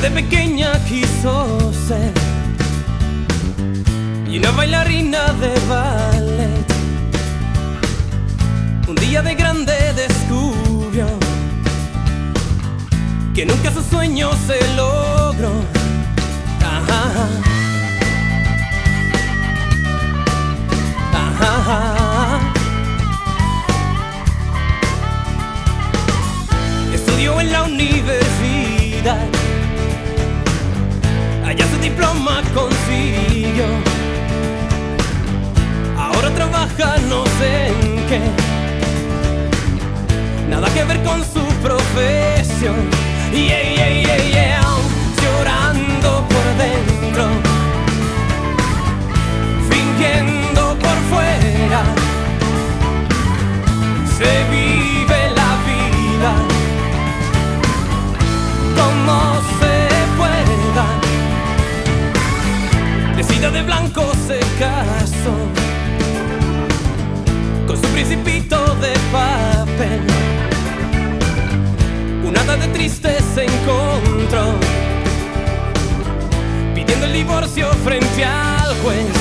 pequeña quiso ser y una bailarina de ballet. Un día de grande descubrió que nunca su sueño se logró. Diploma consiguió. Ahora trabaja no sé en qué. Nada que ver con su profesión. Yeah. Principito de papel. Una tarde triste se encontró pidiendo el divorcio frente al juez.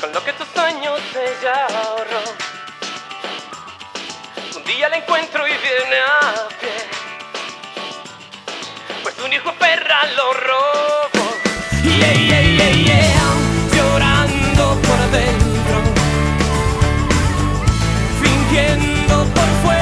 con lo que tus sueños ella ahorró. Un día la encuentro y viene a pie, pues un hijo perra lo robo. Yeah, yeah, yeah, yeah, llorando por dentro, fingiendo por fuera.